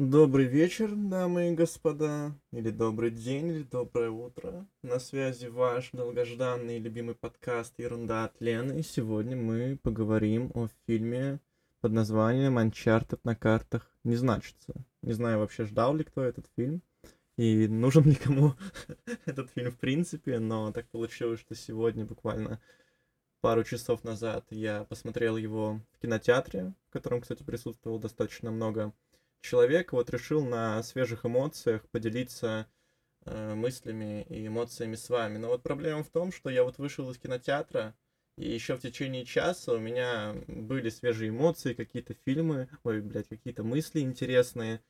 Добрый вечер, дамы и господа, или добрый день, или доброе утро. На связи ваш долгожданный и любимый подкаст «Ерунда от Лены». И сегодня мы поговорим о фильме под названием «Uncharted на картах не значится». Не знаю вообще, ждал ли кто этот фильм, и нужен ли кому этот фильм в принципе, но так получилось, что сегодня буквально пару часов назад я посмотрел его в кинотеатре, в котором, кстати, присутствовало достаточно много человек вот решил на свежих эмоциях поделиться э, мыслями и эмоциями с вами. Но вот проблема в том, что я вот вышел из кинотеатра, и еще в течение часа у меня были свежие эмоции, какие-то фильмы, ой, блядь, какие-то мысли интересные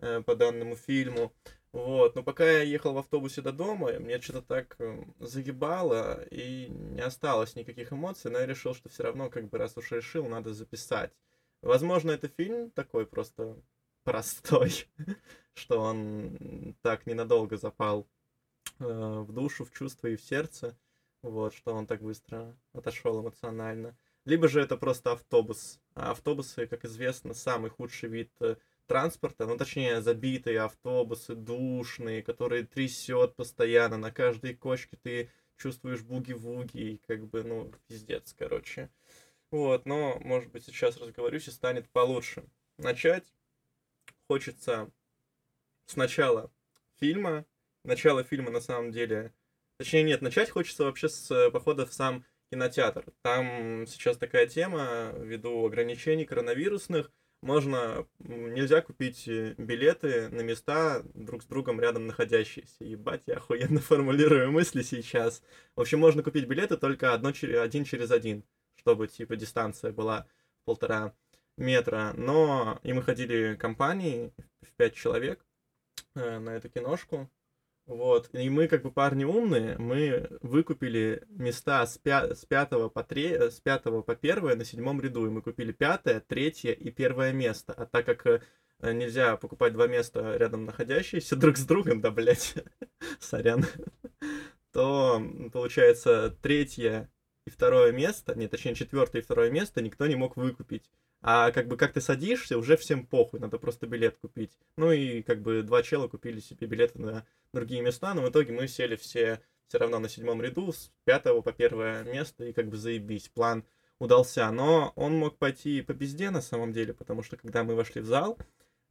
э, по данному фильму. Вот, но пока я ехал в автобусе до дома, мне что-то так э, загибало, и не осталось никаких эмоций, но я решил, что все равно, как бы, раз уж решил, надо записать. Возможно, это фильм такой просто простой, что он так ненадолго запал э, в душу, в чувство и в сердце, вот, что он так быстро отошел эмоционально. Либо же это просто автобус. А автобусы, как известно, самый худший вид э, транспорта, ну точнее забитые автобусы, душные, которые трясет постоянно, на каждой кочке ты чувствуешь буги-вуги, и как бы, ну, пиздец, короче. Вот, но, может быть, сейчас разговорюсь и станет получше. Начать хочется сначала фильма. Начало фильма на самом деле... Точнее, нет, начать хочется вообще с э, похода в сам кинотеатр. Там сейчас такая тема, ввиду ограничений коронавирусных, можно, нельзя купить э, билеты на места друг с другом рядом находящиеся. Ебать, я охуенно формулирую мысли сейчас. В общем, можно купить билеты только одно, один через один, чтобы, типа, дистанция была полтора метра, но и мы ходили компанией в пять человек э, на эту киношку. Вот, и мы как бы парни умные, мы выкупили места с, пя- с пятого по тре- с пятого по первое на седьмом ряду, и мы купили пятое, третье и первое место. А так как э, нельзя покупать два места рядом находящиеся друг с другом, да, блядь, сорян, то получается третье и второе место, не, точнее четвертое и второе место никто не мог выкупить. А как бы как ты садишься, уже всем похуй, надо просто билет купить. Ну и как бы два чела купили себе билеты на другие места, но в итоге мы сели все все равно на седьмом ряду, с пятого по первое место, и как бы заебись, план удался. Но он мог пойти по пизде на самом деле, потому что когда мы вошли в зал,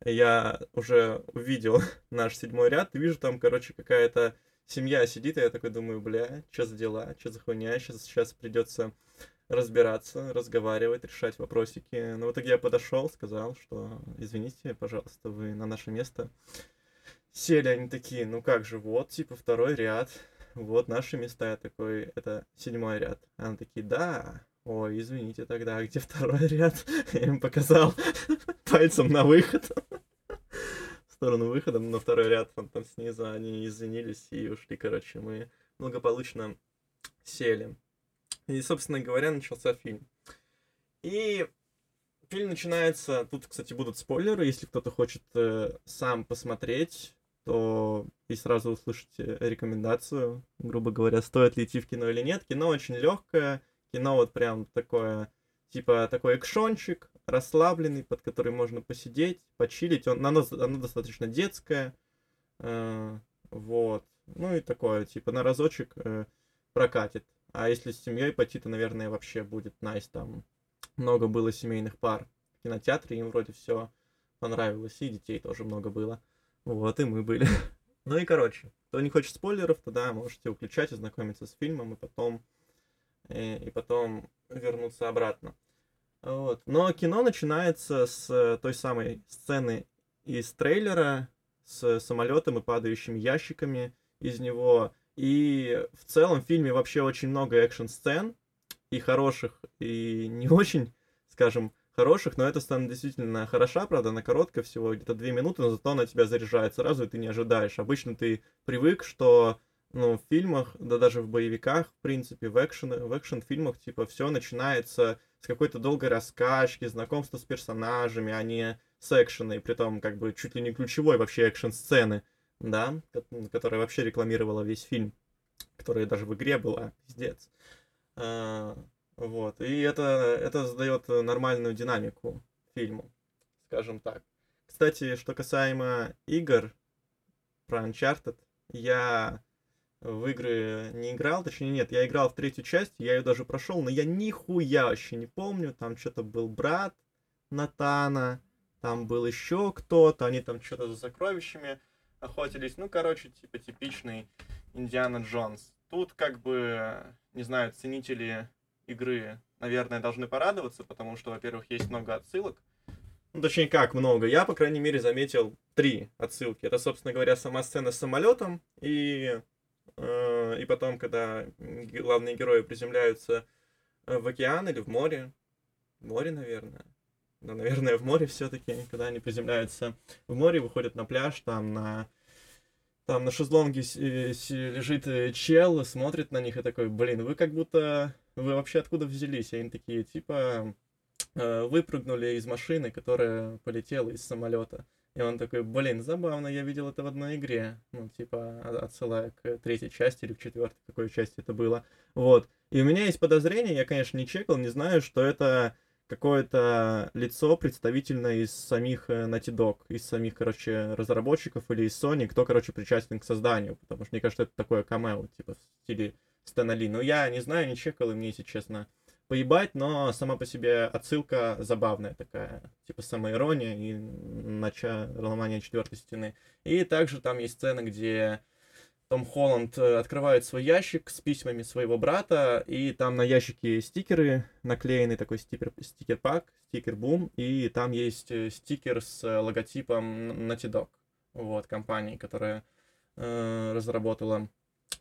я уже увидел наш седьмой ряд, и вижу там, короче, какая-то семья сидит, и я такой думаю, бля, что за дела, что за хуйня, сейчас, сейчас придется разбираться, разговаривать, решать вопросики. Но в итоге я подошел, сказал, что извините, пожалуйста, вы на наше место сели. Они такие, ну как же, вот, типа, второй ряд, вот наши места. Я такой, это седьмой ряд. Они такие, да, ой, извините тогда, а где второй ряд? Я им показал пальцем на выход. Сторону выхода, на второй ряд, там, там снизу, они извинились и ушли, короче, мы благополучно сели. И, собственно говоря, начался фильм. И фильм начинается... Тут, кстати, будут спойлеры. Если кто-то хочет э, сам посмотреть, то и сразу услышите рекомендацию, грубо говоря, стоит ли идти в кино или нет. Кино очень легкое. Кино вот прям такое, типа такой экшончик, расслабленный, под который можно посидеть, почилить. Он, оно, оно достаточно детское. Э, вот. Ну и такое, типа на разочек э, прокатит. А если с семьей пойти, то, наверное, вообще будет nice. Там много было семейных пар в кинотеатре, им вроде все понравилось, и детей тоже много было. Вот, и мы были. ну и, короче, кто не хочет спойлеров, тогда можете выключать, ознакомиться с фильмом, и потом, и, э, и потом вернуться обратно. Вот. Но кино начинается с той самой сцены из трейлера с самолетом и падающими ящиками из него. И в целом в фильме вообще очень много экшн-сцен, и хороших, и не очень, скажем, хороших, но эта сцена действительно хороша, правда, она короткая всего, где-то две минуты, но зато она тебя заряжает сразу, и ты не ожидаешь. Обычно ты привык, что ну, в фильмах, да даже в боевиках, в принципе, в экшен, в экшен-фильмах, типа, все начинается с какой-то долгой раскачки, знакомства с персонажами, а не с экшена, и при том, как бы, чуть ли не ключевой вообще экшен-сцены да, которая вообще рекламировала весь фильм, которая даже в игре была, пиздец. А, вот, и это, это задает нормальную динамику фильму, скажем так. Кстати, что касаемо игр про Uncharted, я в игры не играл, точнее нет, я играл в третью часть, я ее даже прошел, но я нихуя вообще не помню, там что-то был брат Натана, там был еще кто-то, они там что-то за сокровищами охотились, ну, короче, типа типичный Индиана Джонс. Тут как бы, не знаю, ценители игры, наверное, должны порадоваться, потому что, во-первых, есть много отсылок, ну, точнее, как много. Я, по крайней мере, заметил три отсылки. Это, собственно говоря, сама сцена с самолетом и Э, и потом, когда главные герои приземляются э, в океан или в море, море, наверное, да, наверное, в море все-таки, когда они приземляются в море, выходят на пляж, там на там на шезлонге э, лежит чел, смотрит на них и такой, блин, вы как будто, вы вообще откуда взялись? И они такие, типа, выпрыгнули из машины, которая полетела из самолета. И он такой, блин, забавно, я видел это в одной игре. Ну, типа, отсылая к третьей части или к четвертой, какой части это было. Вот. И у меня есть подозрение, я, конечно, не чекал, не знаю, что это какое-то лицо представительное из самих э, Naughty Dog, из самих, короче, разработчиков или из Sony, кто, короче, причастен к созданию, потому что мне кажется, это такое камео, типа, в стиле Стэна Ли. Но я не знаю, не чекал, и мне, если честно, поебать, но сама по себе отсылка забавная такая, типа самоирония и начало ломания четвертой стены. И также там есть сцена, где том Холланд э, открывает свой ящик с письмами своего брата, и там на ящике стикеры наклеены, такой стикер, стикер-пак, стикер-бум, и там есть э, стикер с логотипом Naughty Dog, вот, компании, которая э, разработала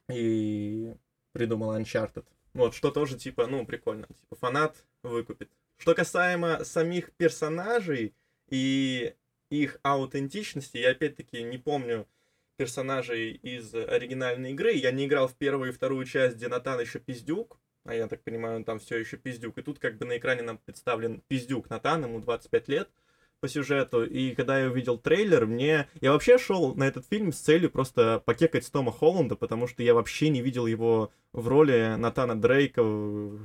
и придумала Uncharted. Вот, что тоже, типа, ну, прикольно. Типа, фанат выкупит. Что касаемо самих персонажей и их аутентичности, я опять-таки не помню персонажей из оригинальной игры. Я не играл в первую и вторую часть, где Натан еще пиздюк. А я так понимаю, он там все еще пиздюк. И тут как бы на экране нам представлен пиздюк Натан, ему 25 лет по сюжету, и когда я увидел трейлер, мне... Я вообще шел на этот фильм с целью просто покекать с Тома Холланда, потому что я вообще не видел его в роли Натана Дрейка,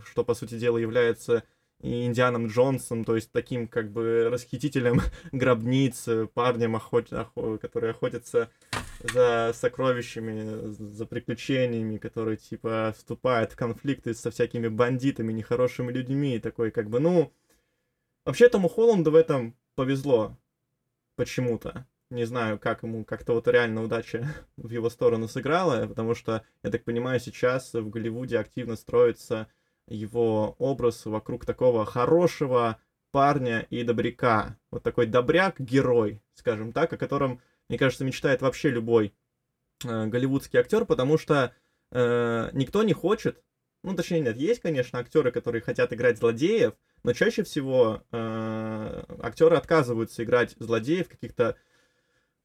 что, по сути дела, является и Индианом Джонсом, то есть таким как бы расхитителем гробниц, парнем, охот... охо... который охотится за сокровищами, за приключениями, который типа вступает в конфликты со всякими бандитами, нехорошими людьми, такой как бы, ну... Вообще Тому Холланду в этом повезло почему-то. Не знаю, как ему как-то вот реально удача в его сторону сыграла, потому что, я так понимаю, сейчас в Голливуде активно строится его образ вокруг такого хорошего парня и добряка. Вот такой добряк-герой, скажем так, о котором, мне кажется, мечтает вообще любой э, голливудский актер, потому что э, никто не хочет, ну, точнее, нет, есть, конечно, актеры, которые хотят играть злодеев, но чаще всего э, актеры отказываются играть злодеев каких-то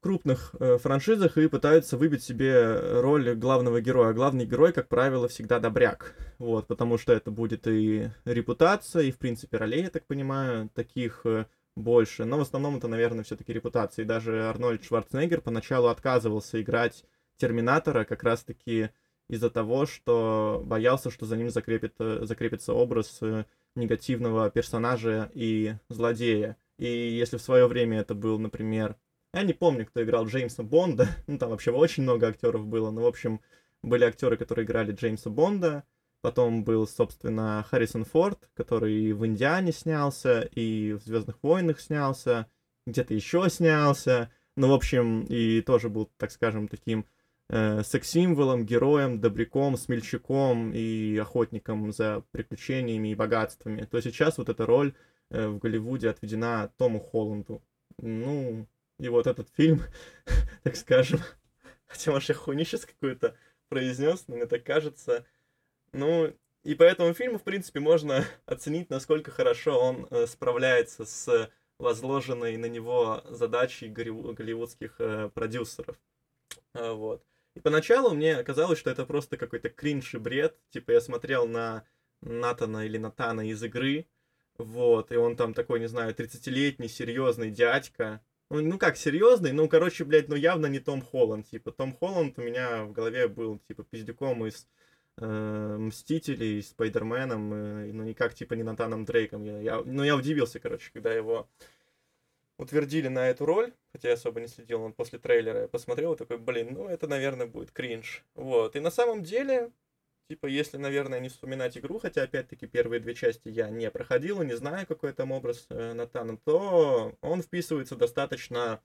крупных э, франшизах и пытаются выбить себе роль главного героя. Главный герой, как правило, всегда добряк. Вот, потому что это будет и репутация, и, в принципе, ролей, я так понимаю, таких э, больше. Но в основном это, наверное, все-таки репутация. И даже Арнольд Шварценеггер поначалу отказывался играть Терминатора как раз-таки из-за того, что боялся, что за ним закрепит, э, закрепится образ э, негативного персонажа и злодея. И если в свое время это был, например, я не помню, кто играл Джеймса Бонда, ну там вообще очень много актеров было, но в общем были актеры, которые играли Джеймса Бонда, потом был, собственно, Харрисон Форд, который в Индиане снялся, и в Звездных войнах снялся, где-то еще снялся, ну, в общем, и тоже был, так скажем, таким э, секс-символом, героем, добряком, смельчаком и охотником за приключениями и богатствами, то сейчас вот эта роль э, в Голливуде отведена Тому Холланду. Ну, и вот этот фильм, так скажем, хотя, может, я хуйню сейчас какую-то произнес, но мне так кажется. Ну, и по этому фильму, в принципе, можно оценить, насколько хорошо он э, справляется с возложенной на него задачей голливудских э, продюсеров. Э, вот. И поначалу мне казалось, что это просто какой-то кринж и бред. Типа я смотрел на Натана или Натана из игры, вот, и он там такой, не знаю, 30-летний серьезный дядька. Ну, ну как, серьезный? Ну, короче, блядь, ну явно не Том Холланд. Типа, Том Холланд у меня в голове был, типа, пиздюком из э, Мстителей, Спайдерменом, э, ну никак, типа, не Натаном Дрейком. Я, я, ну, я удивился, короче, когда его утвердили на эту роль, хотя я особо не следил, он после трейлера я посмотрел и такой, блин, ну это, наверное, будет кринж. Вот, и на самом деле, типа, если, наверное, не вспоминать игру, хотя, опять-таки, первые две части я не проходил и не знаю, какой там образ э, Натана, то он вписывается достаточно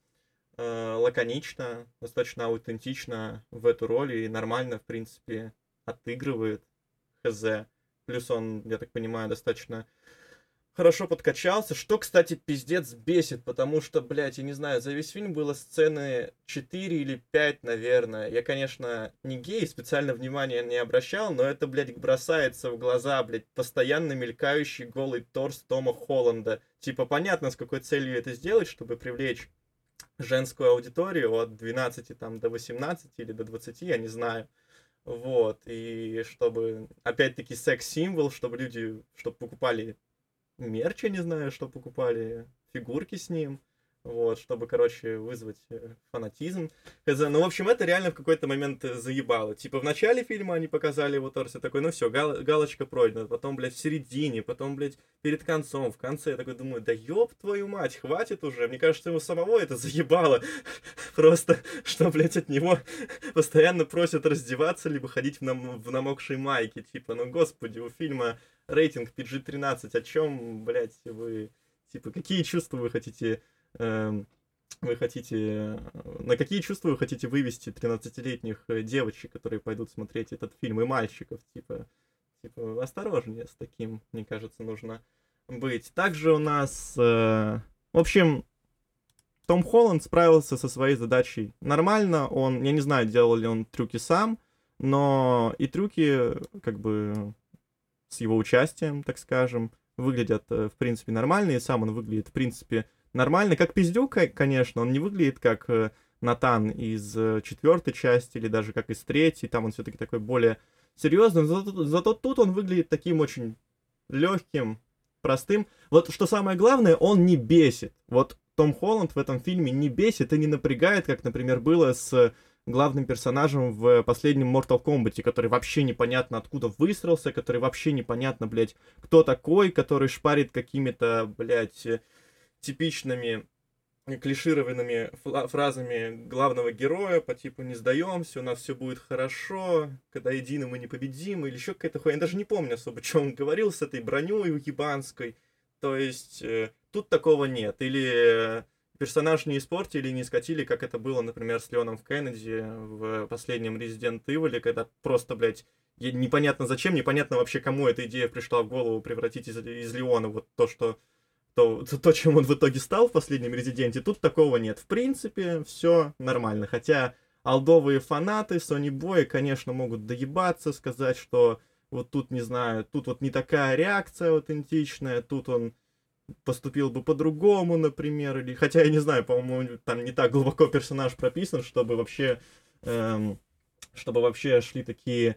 э, лаконично, достаточно аутентично в эту роль и нормально, в принципе, отыгрывает ХЗ. Плюс он, я так понимаю, достаточно хорошо подкачался, что, кстати, пиздец бесит, потому что, блядь, я не знаю, за весь фильм было сцены 4 или 5, наверное. Я, конечно, не гей, специально внимания не обращал, но это, блядь, бросается в глаза, блядь, постоянно мелькающий голый торс Тома Холланда. Типа, понятно, с какой целью это сделать, чтобы привлечь женскую аудиторию от 12 там, до 18 или до 20, я не знаю. Вот, и чтобы, опять-таки, секс-символ, чтобы люди, чтобы покупали мерч, я не знаю, что покупали, фигурки с ним вот, чтобы, короче, вызвать э, фанатизм. Ну, в общем, это реально в какой-то момент э, заебало. Типа, в начале фильма они показали его торс, и такой, ну все, гал- галочка пройдена. Потом, блядь, в середине, потом, блядь, перед концом, в конце. Я такой думаю, да ёб твою мать, хватит уже. Мне кажется, ему самого это заебало. Просто, что, блядь, от него постоянно просят раздеваться, либо ходить в, нам- в намокшей майке. Типа, ну, господи, у фильма рейтинг PG-13. О чем, блядь, вы... Типа, какие чувства вы хотите Эм, вы хотите... На какие чувства вы хотите вывести 13-летних э, девочек, которые пойдут смотреть этот фильм, и мальчиков, типа... Типа, осторожнее с таким, мне кажется, нужно быть. Также у нас... Э, в общем, том Холланд справился со своей задачей нормально. Он, я не знаю, делал ли он трюки сам, но и трюки, как бы, с его участием, так скажем, выглядят, э, в принципе, нормально, и сам он выглядит, в принципе, нормальный, как пиздюк, конечно, он не выглядит как э, Натан из э, четвертой части или даже как из третьей, там он все-таки такой более серьезный, зато, зато тут он выглядит таким очень легким, простым. Вот что самое главное, он не бесит. Вот Том Холланд в этом фильме не бесит и не напрягает, как, например, было с главным персонажем в последнем Mortal Kombat, который вообще непонятно откуда высрался, который вообще непонятно, блядь, кто такой, который шпарит какими-то, блядь, типичными клишированными фразами главного героя по типу «не сдаемся, у нас все будет хорошо, когда едины мы непобедимы» или еще какая-то хуйня. Я даже не помню особо, что он говорил с этой броней ебанской. То есть э, тут такого нет. Или э, персонаж не испортили, не скатили, как это было, например, с Леоном в Кеннеди в последнем Resident Evil, когда просто, блядь, непонятно зачем, непонятно вообще, кому эта идея пришла в голову превратить из, из Леона вот то, что то, то, чем он в итоге стал в последнем Резиденте, тут такого нет. В принципе, все нормально. Хотя алдовые фанаты Sony Boy, конечно, могут доебаться, сказать, что вот тут, не знаю, тут вот не такая реакция аутентичная, тут он поступил бы по-другому, например, или... Хотя я не знаю, по-моему, там не так глубоко персонаж прописан, чтобы вообще... Эм, чтобы вообще шли такие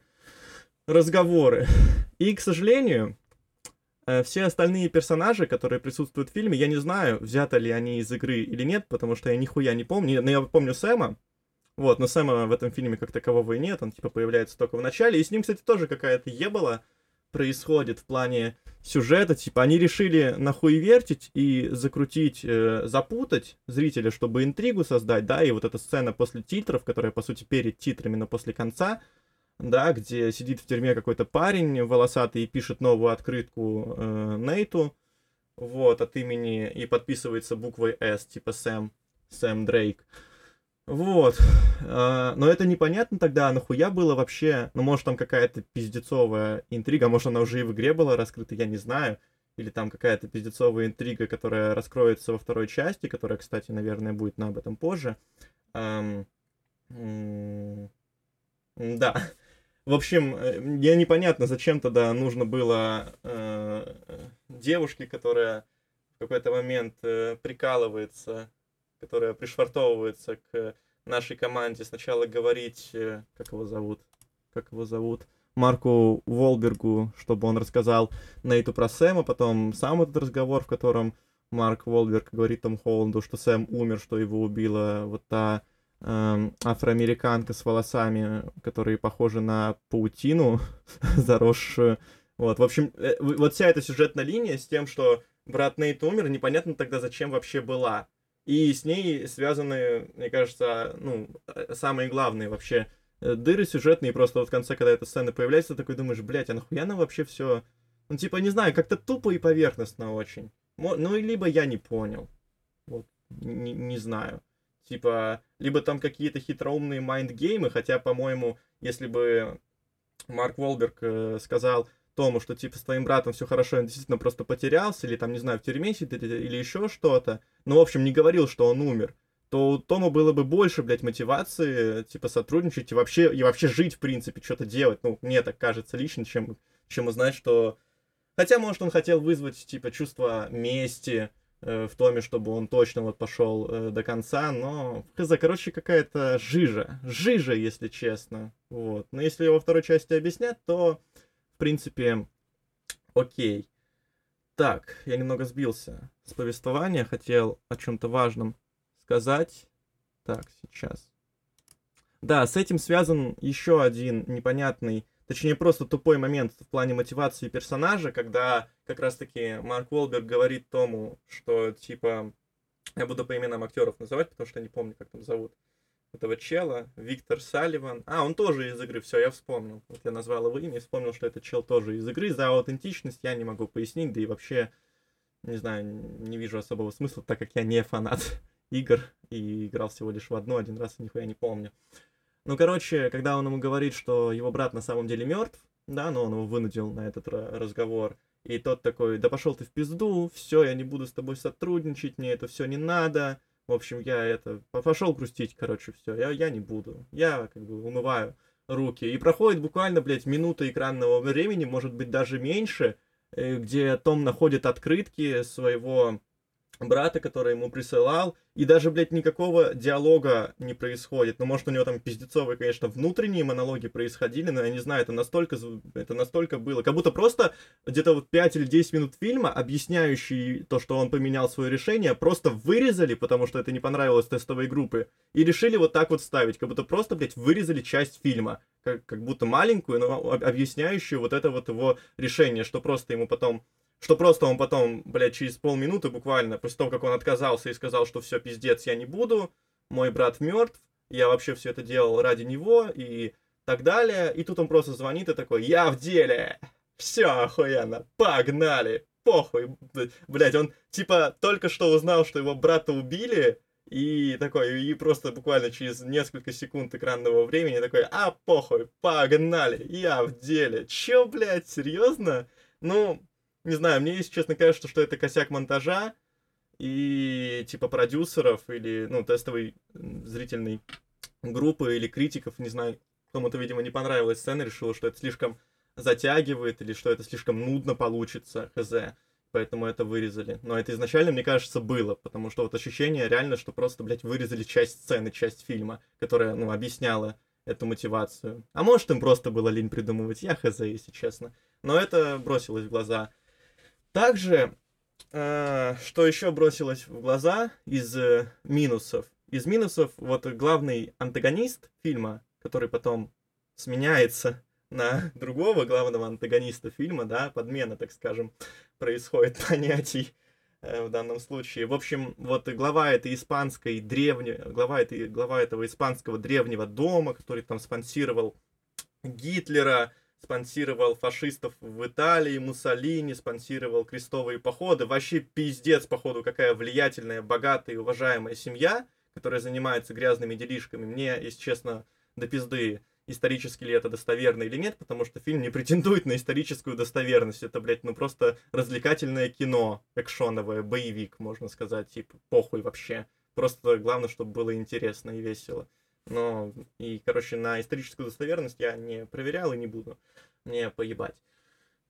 разговоры. И, к сожалению, Э, все остальные персонажи, которые присутствуют в фильме, я не знаю, взяты ли они из игры или нет, потому что я нихуя не помню. Но я помню Сэма, вот, но Сэма в этом фильме как такового и нет, он типа появляется только в начале, и с ним, кстати, тоже какая-то ебала происходит в плане сюжета, типа они решили нахуй вертить и закрутить, э, запутать зрителя, чтобы интригу создать, да, и вот эта сцена после титров, которая, по сути, перед титрами, но после конца, да, где сидит в тюрьме какой-то парень волосатый и пишет новую открытку э, Нейту, вот, от имени, и подписывается буквой S, типа Сэм, Сэм Дрейк. Вот. Э, но это непонятно тогда, а нахуя было вообще, ну, может, там какая-то пиздецовая интрига, может, она уже и в игре была раскрыта, я не знаю. Или там какая-то пиздецовая интрига, которая раскроется во второй части, которая, кстати, наверное, будет на об этом позже. Да. В общем, э, мне непонятно, зачем тогда нужно было э, девушке, которая в какой-то момент э, прикалывается, которая пришвартовывается к нашей команде, сначала говорить, э, как его зовут, как его зовут, Марку Волбергу, чтобы он рассказал Нейту про Сэма, потом сам этот разговор, в котором Марк Волберг говорит Том Холланду, что Сэм умер, что его убила вот та Эм, афроамериканка с волосами, которые похожи на паутину заросшую. Вот, в общем, э, вот вся эта сюжетная линия с тем, что брат Нейт умер, непонятно тогда, зачем вообще была. И с ней связаны, мне кажется, ну, э, самые главные вообще э, дыры сюжетные. Просто вот в конце, когда эта сцена появляется, такой думаешь, блядь, а нахуя нам вообще все... Ну, типа, не знаю, как-то тупо и поверхностно очень. Ну, либо я не понял. Вот, не, не знаю. Типа, либо там какие-то хитроумные майндгеймы, хотя, по-моему, если бы Марк Волберг э, сказал Тому, что типа с твоим братом все хорошо, он действительно просто потерялся, или там, не знаю, в тюрьме сидит, или еще что-то, ну, в общем, не говорил, что он умер, то у Тома было бы больше, блядь, мотивации, типа, сотрудничать и вообще, и вообще жить, в принципе, что-то делать. Ну, мне так кажется лично, чем, чем узнать, что... Хотя, может, он хотел вызвать, типа, чувство мести, Э, в Томе, чтобы он точно вот пошел э, до конца, но, хз, короче, какая-то жижа, жижа, если честно, вот. Но если его второй части объяснять, то, в принципе, окей. Так, я немного сбился с повествования, хотел о чем-то важном сказать. Так, сейчас. Да, с этим связан еще один непонятный точнее просто тупой момент в плане мотивации персонажа, когда как раз-таки Марк Уолберг говорит Тому, что типа я буду по именам актеров называть, потому что я не помню, как там зовут этого чела, Виктор Салливан. А, он тоже из игры, все, я вспомнил. Вот я назвал его имя и вспомнил, что это чел тоже из игры. За аутентичность я не могу пояснить, да и вообще, не знаю, не вижу особого смысла, так как я не фанат игр и играл всего лишь в одну один раз и нихуя не помню. Ну, короче, когда он ему говорит, что его брат на самом деле мертв, да, но он его вынудил на этот разговор, и тот такой, да пошел ты в пизду, все, я не буду с тобой сотрудничать, мне это все не надо. В общем, я это, пошел грустить, короче, все, я, я не буду. Я как бы умываю руки. И проходит буквально, блядь, минута экранного времени, может быть, даже меньше, э, где Том находит открытки своего брата, который ему присылал, и даже, блядь, никакого диалога не происходит. Ну, может, у него там пиздецовые, конечно, внутренние монологи происходили, но я не знаю, это настолько, это настолько было. Как будто просто где-то вот 5 или 10 минут фильма, объясняющий то, что он поменял свое решение, просто вырезали, потому что это не понравилось тестовой группы, и решили вот так вот ставить. Как будто просто, блядь, вырезали часть фильма. Как, как будто маленькую, но объясняющую вот это вот его решение, что просто ему потом что просто он потом, блядь, через полминуты буквально, после того, как он отказался и сказал, что все, пиздец, я не буду, мой брат мертв, я вообще все это делал ради него и так далее. И тут он просто звонит и такой, я в деле, все охуенно, погнали, похуй. Блядь, он типа только что узнал, что его брата убили, и такой, и просто буквально через несколько секунд экранного времени такой, а похуй, погнали, я в деле. Чё, блядь, серьезно? Ну, не знаю, мне, если честно, кажется, что это косяк монтажа и типа продюсеров или, ну, тестовой зрительной группы или критиков, не знаю, кому-то, видимо, не понравилась сцена, решила, что это слишком затягивает или что это слишком нудно получится, хз. Поэтому это вырезали. Но это изначально, мне кажется, было, потому что вот ощущение реально, что просто, блядь, вырезали часть сцены, часть фильма, которая, ну, объясняла эту мотивацию. А может, им просто было лень придумывать, я хз, если честно. Но это бросилось в глаза. Также, э, что еще бросилось в глаза из э, минусов? Из минусов, вот главный антагонист фильма, который потом сменяется на другого главного антагониста фильма, да, подмена, так скажем, происходит понятий э, в данном случае. В общем, вот глава этой испанской древней, глава, этой, глава этого испанского древнего дома, который там спонсировал Гитлера, спонсировал фашистов в Италии, Муссолини, спонсировал крестовые походы. Вообще пиздец, походу, какая влиятельная, богатая и уважаемая семья, которая занимается грязными делишками. Мне, если честно, до пизды, исторически ли это достоверно или нет, потому что фильм не претендует на историческую достоверность. Это, блядь, ну просто развлекательное кино, экшоновое, боевик, можно сказать, типа, похуй вообще. Просто главное, чтобы было интересно и весело. Но, и, короче, на историческую достоверность я не проверял и не буду. Мне поебать.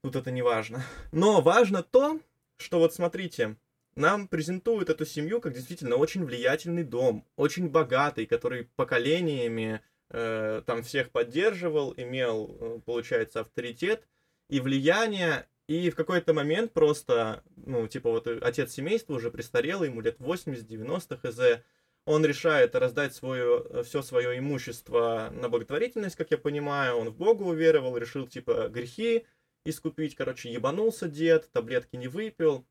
Тут это не важно. Но важно то, что вот смотрите, нам презентуют эту семью как действительно очень влиятельный дом, очень богатый, который поколениями э, там всех поддерживал, имел, э, получается, авторитет и влияние, и в какой-то момент просто, ну, типа вот отец семейства уже престарелый, ему лет 80-90 хз, он решает раздать свое, э, все свое имущество на благотворительность, как я понимаю. Он в Бога уверовал, решил, типа, грехи искупить. Короче, ебанулся дед, таблетки не выпил.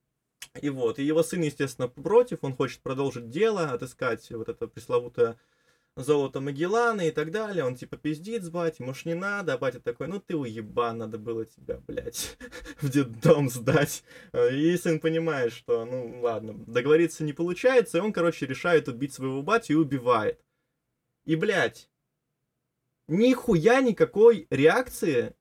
И вот, и его сын, естественно, против, он хочет продолжить дело, отыскать вот это пресловутое золото Магеллана и так далее. Он типа пиздит с батей, может не надо, а батя такой, ну ты уебан, надо было тебя, блядь, в детдом сдать. И сын понимает, что, ну ладно, договориться не получается, и он, короче, решает убить своего батю и убивает. И, блядь, нихуя никакой реакции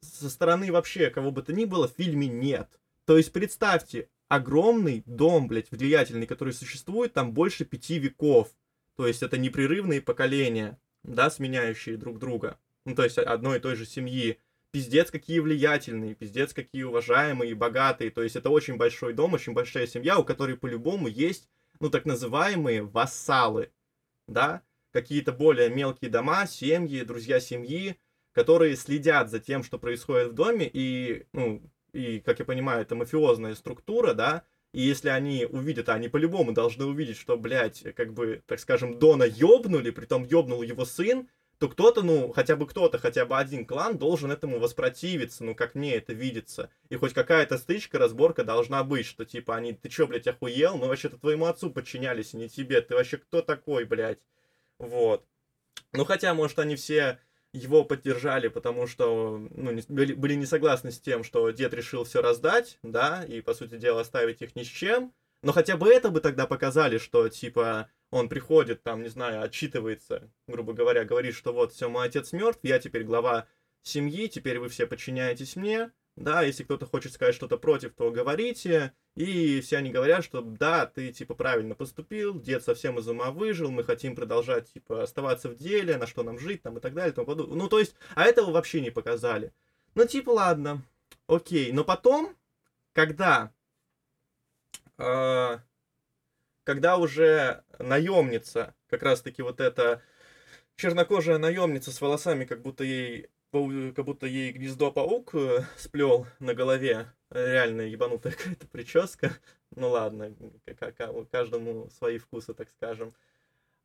со стороны вообще кого бы то ни было в фильме нет. То есть представьте, огромный дом, блядь, влиятельный, который существует там больше пяти веков. То есть это непрерывные поколения, да, сменяющие друг друга. Ну, то есть одной и той же семьи. Пиздец, какие влиятельные, пиздец, какие уважаемые и богатые. То есть это очень большой дом, очень большая семья, у которой по-любому есть, ну, так называемые вассалы, да, какие-то более мелкие дома, семьи, друзья семьи, которые следят за тем, что происходит в доме, и, ну, и, как я понимаю, это мафиозная структура, да, и если они увидят, а они по-любому должны увидеть, что, блядь, как бы, так скажем, Дона ёбнули, притом ёбнул его сын, то кто-то, ну, хотя бы кто-то, хотя бы один клан должен этому воспротивиться, ну, как мне это видится. И хоть какая-то стычка, разборка должна быть, что, типа, они, ты чё, блядь, охуел? Мы вообще-то твоему отцу подчинялись, а не тебе. Ты вообще кто такой, блядь? Вот. Ну, хотя, может, они все его поддержали, потому что ну, не, были, были не согласны с тем, что дед решил все раздать, да, и, по сути дела, оставить их ни с чем. Но хотя бы это бы тогда показали, что, типа, он приходит, там, не знаю, отчитывается, грубо говоря, говорит, что вот, все, мой отец мертв, я теперь глава семьи, теперь вы все подчиняетесь мне, да, если кто-то хочет сказать что-то против, то говорите. И все они говорят, что да, ты, типа, правильно поступил, дед совсем из ума выжил, мы хотим продолжать, типа, оставаться в деле, на что нам жить, там, и так далее, тому. Ну, то есть, а этого вообще не показали. Ну, типа, ладно, окей. Но потом, когда, э, когда уже наемница, как раз-таки вот эта чернокожая наемница с волосами, как будто ей как будто ей гнездо паук э, сплел на голове. Реально ебанутая какая-то прическа. Ну ладно, каждому свои вкусы, так скажем.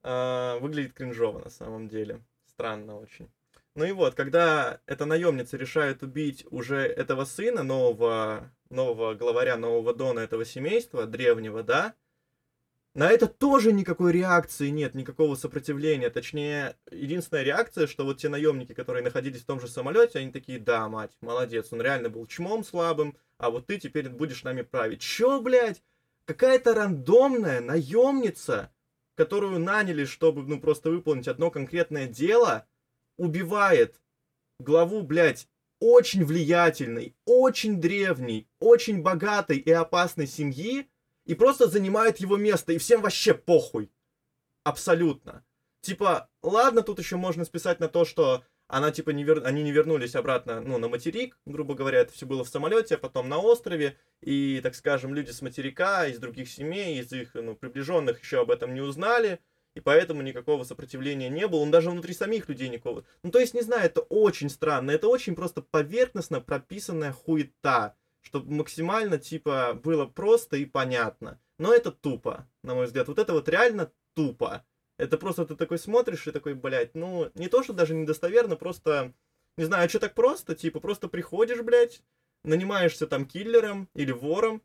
А, выглядит кринжово на самом деле. Странно очень. Ну и вот, когда эта наемница решает убить уже этого сына, нового, нового главаря, нового дона этого семейства, древнего, да, на это тоже никакой реакции нет, никакого сопротивления. Точнее, единственная реакция, что вот те наемники, которые находились в том же самолете, они такие, да, мать, молодец, он реально был чмом слабым, а вот ты теперь будешь нами править. Чё, блядь? Какая-то рандомная наемница, которую наняли, чтобы, ну, просто выполнить одно конкретное дело, убивает главу, блядь, очень влиятельной, очень древней, очень богатой и опасной семьи, и просто занимает его место, и всем вообще похуй. Абсолютно. Типа, ладно, тут еще можно списать на то, что она, типа, не вер... они не вернулись обратно, ну, на материк, грубо говоря, это все было в самолете, а потом на острове, и, так скажем, люди с материка, из других семей, из их, ну, приближенных еще об этом не узнали, и поэтому никакого сопротивления не было, он даже внутри самих людей никого. Ну, то есть, не знаю, это очень странно, это очень просто поверхностно прописанная хуета чтобы максимально, типа, было просто и понятно. Но это тупо, на мой взгляд. Вот это вот реально тупо. Это просто ты такой смотришь и такой, блядь, ну, не то, что даже недостоверно, просто, не знаю, а что так просто? Типа, просто приходишь, блядь, нанимаешься там киллером или вором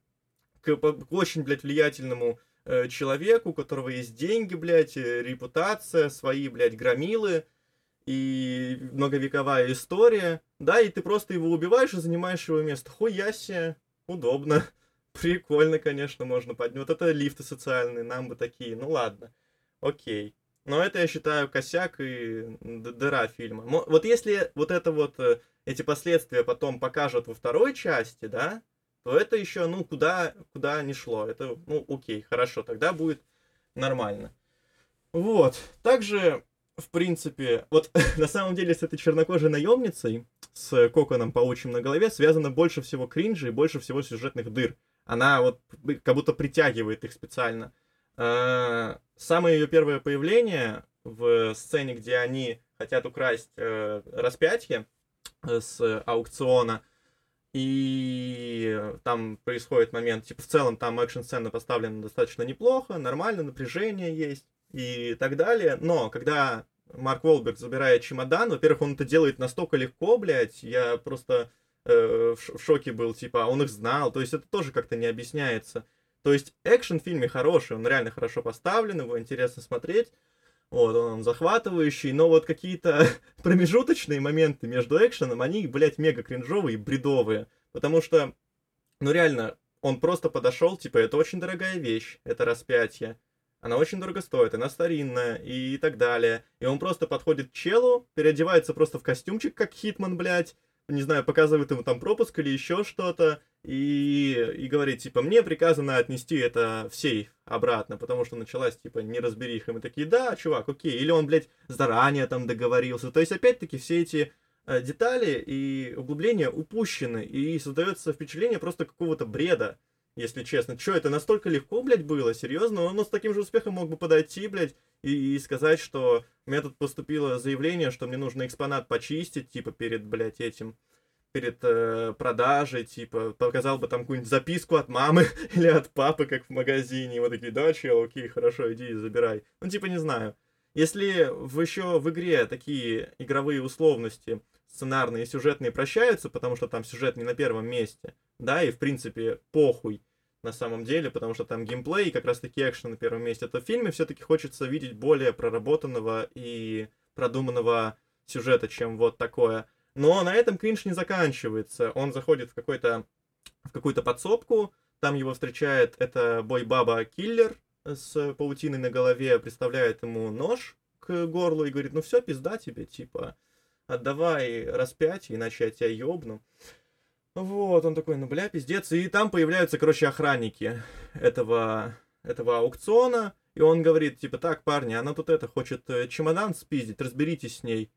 к, к очень, блядь, влиятельному э, человеку, у которого есть деньги, блядь, э, репутация, свои, блядь, громилы, и многовековая история, да, и ты просто его убиваешь и занимаешь его место. Хуяси, удобно. Прикольно, конечно, можно поднять. Вот это лифты социальные, нам бы такие. Ну ладно, окей. Но это, я считаю, косяк и дыра фильма. Вот если вот это вот, э, эти последствия потом покажут во второй части, да, то это еще, ну, куда, куда не шло. Это, ну, окей, хорошо, тогда будет нормально. Вот. Также в принципе, вот на самом деле с этой чернокожей наемницей, с коконом паучьим на голове, связано больше всего кринжа и больше всего сюжетных дыр. Она вот как будто притягивает их специально. А, самое ее первое появление в сцене, где они хотят украсть э, распятие э, с аукциона, и там происходит момент, типа в целом там экшн-сцена поставлена достаточно неплохо, нормально, напряжение есть и так далее. Но когда Марк Волберг забирает чемодан, во-первых, он это делает настолько легко, блядь, я просто э, в, шоке был, типа, а он их знал, то есть это тоже как-то не объясняется. То есть экшен в фильме хороший, он реально хорошо поставлен, его интересно смотреть, вот, он захватывающий, но вот какие-то промежуточные моменты между экшеном, они, блядь, мега кринжовые и бредовые. Потому что, ну реально, он просто подошел, типа, это очень дорогая вещь, это распятие. Она очень дорого стоит, она старинная и так далее. И он просто подходит к челу, переодевается просто в костюмчик, как Хитман, блядь, не знаю, показывает ему там пропуск или еще что-то, и, и говорит, типа, мне приказано отнести это в сейф обратно, потому что началась, типа, неразбериха. И мы такие, да, чувак, окей. Или он, блядь, заранее там договорился. То есть, опять-таки, все эти э, детали и углубления упущены, и создается впечатление просто какого-то бреда, если честно. Че, это настолько легко, блядь, было? Серьезно? Он с таким же успехом мог бы подойти, блядь, и, и сказать, что у меня тут поступило заявление, что мне нужно экспонат почистить, типа, перед, блядь, этим перед э, продажей, типа, показал бы там какую-нибудь записку от мамы или от папы, как в магазине, вот такие, да, чел, окей, хорошо, иди забирай. Ну, типа, не знаю. Если в еще в игре такие игровые условности, сценарные и сюжетные прощаются, потому что там сюжет не на первом месте, да, и, в принципе, похуй на самом деле, потому что там геймплей и как раз-таки экшен на первом месте, то в фильме все-таки хочется видеть более проработанного и продуманного сюжета, чем вот такое. Но на этом кринж не заканчивается. Он заходит в какой-то в какую-то подсобку, там его встречает это бой-баба-киллер с паутиной на голове, представляет ему нож к горлу и говорит, ну все, пизда тебе, типа, отдавай распятие, иначе я тебя ёбну. Вот, он такой, ну бля, пиздец. И там появляются, короче, охранники этого, этого аукциона. И он говорит, типа, так, парни, она тут это, хочет э, чемодан спиздить, разберитесь с ней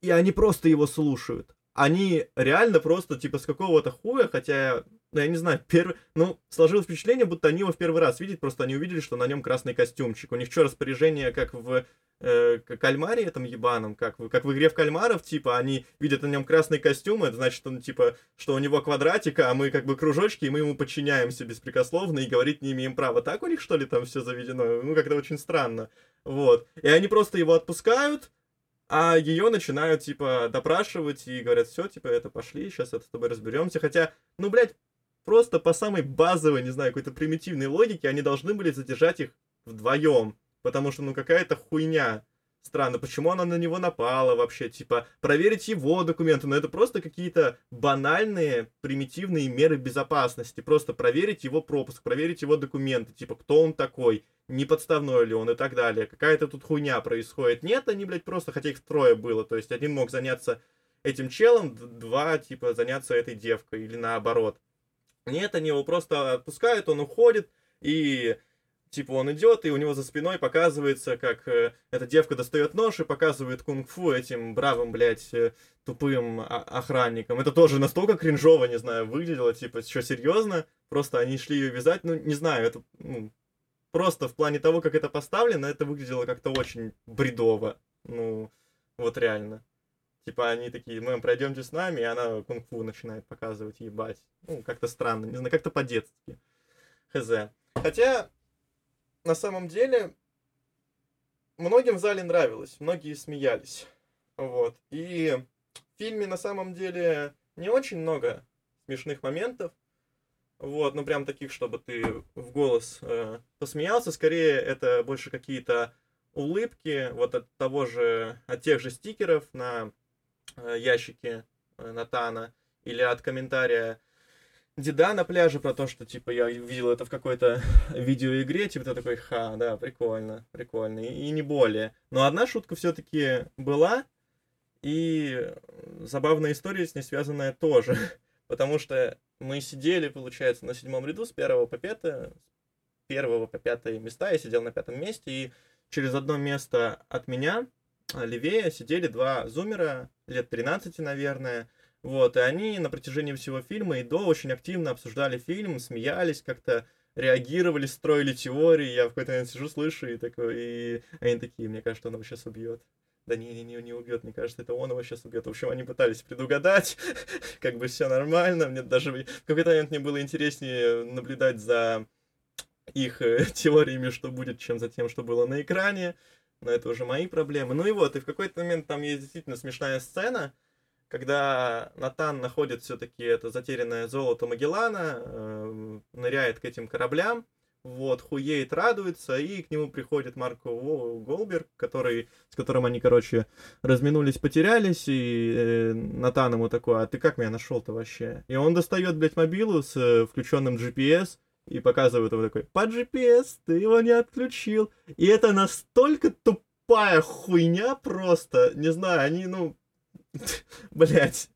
и они просто его слушают. Они реально просто, типа, с какого-то хуя, хотя, ну, я не знаю, первый, ну, сложилось впечатление, будто они его в первый раз видят, просто они увидели, что на нем красный костюмчик. У них что, распоряжение, как в э, кальмаре этом ебаном, как, в, как в игре в кальмаров, типа, они видят на нем красный костюм, это значит, он, типа, что у него квадратика, а мы, как бы, кружочки, и мы ему подчиняемся беспрекословно и говорить не имеем права. Так у них, что ли, там все заведено? Ну, как-то очень странно. Вот. И они просто его отпускают, а ее начинают, типа, допрашивать и говорят, все, типа, это пошли, сейчас это с тобой разберемся. Хотя, ну, блядь, просто по самой базовой, не знаю, какой-то примитивной логике они должны были задержать их вдвоем. Потому что, ну, какая-то хуйня. Странно, почему она на него напала вообще, типа, проверить его документы, но это просто какие-то банальные, примитивные меры безопасности, просто проверить его пропуск, проверить его документы, типа, кто он такой, не подставной ли он и так далее, какая-то тут хуйня происходит. Нет, они, блядь, просто, хотя их трое было, то есть один мог заняться этим челом, два, типа, заняться этой девкой, или наоборот. Нет, они его просто отпускают, он уходит, и типа он идет, и у него за спиной показывается, как э, эта девка достает нож и показывает кунг-фу этим бравым, блядь, э, тупым охранникам. Это тоже настолько кринжово, не знаю, выглядело, типа, что серьезно? Просто они шли ее вязать, ну, не знаю, это, ну, просто в плане того, как это поставлено, это выглядело как-то очень бредово. Ну, вот реально. Типа они такие, мы пройдемте с нами, и она кунг-фу начинает показывать, ебать. Ну, как-то странно, не знаю, как-то по-детски. Хз. Хотя, на самом деле, многим в зале нравилось, многие смеялись. Вот. И в фильме на самом деле не очень много смешных моментов. Вот, ну прям таких, чтобы ты в голос э, посмеялся. Скорее, это больше какие-то улыбки вот от того же, от тех же стикеров на э, ящике э, Натана или от комментария Деда на пляже про то, что, типа, я видел это в какой-то видеоигре, типа, ты такой, ха, да, прикольно, прикольно, и, и не более. Но одна шутка все-таки была, и забавная история с ней связанная тоже. Потому что мы сидели, получается, на седьмом ряду с первого по пятое, с первого по пятое места, я сидел на пятом месте, и через одно место от меня, а, левее, сидели два зумера, лет 13, наверное, вот, и они на протяжении всего фильма и до очень активно обсуждали фильм, смеялись, как-то реагировали, строили теории, я в какой-то момент сижу, слышу, и такой, и они такие, мне кажется, он его сейчас убьет да не, не, не, не убьет, мне кажется, это он его сейчас убьет. В общем, они пытались предугадать, как бы все нормально. Мне даже в какой-то момент мне было интереснее наблюдать за их э, теориями, что будет, чем за тем, что было на экране. Но это уже мои проблемы. Ну и вот, и в какой-то момент там есть действительно смешная сцена, когда Натан находит все-таки это затерянное золото Магеллана, э, ныряет к этим кораблям, вот, хуеет, радуется, и к нему приходит Марко Голберг, который, с которым они, короче, разминулись, потерялись, и э, Натан ему такой, а ты как меня нашел-то вообще? И он достает, блядь, мобилу с э, включенным GPS, и показывает ему такой, по GPS, ты его не отключил. И это настолько тупая хуйня просто, не знаю, они, ну, блять,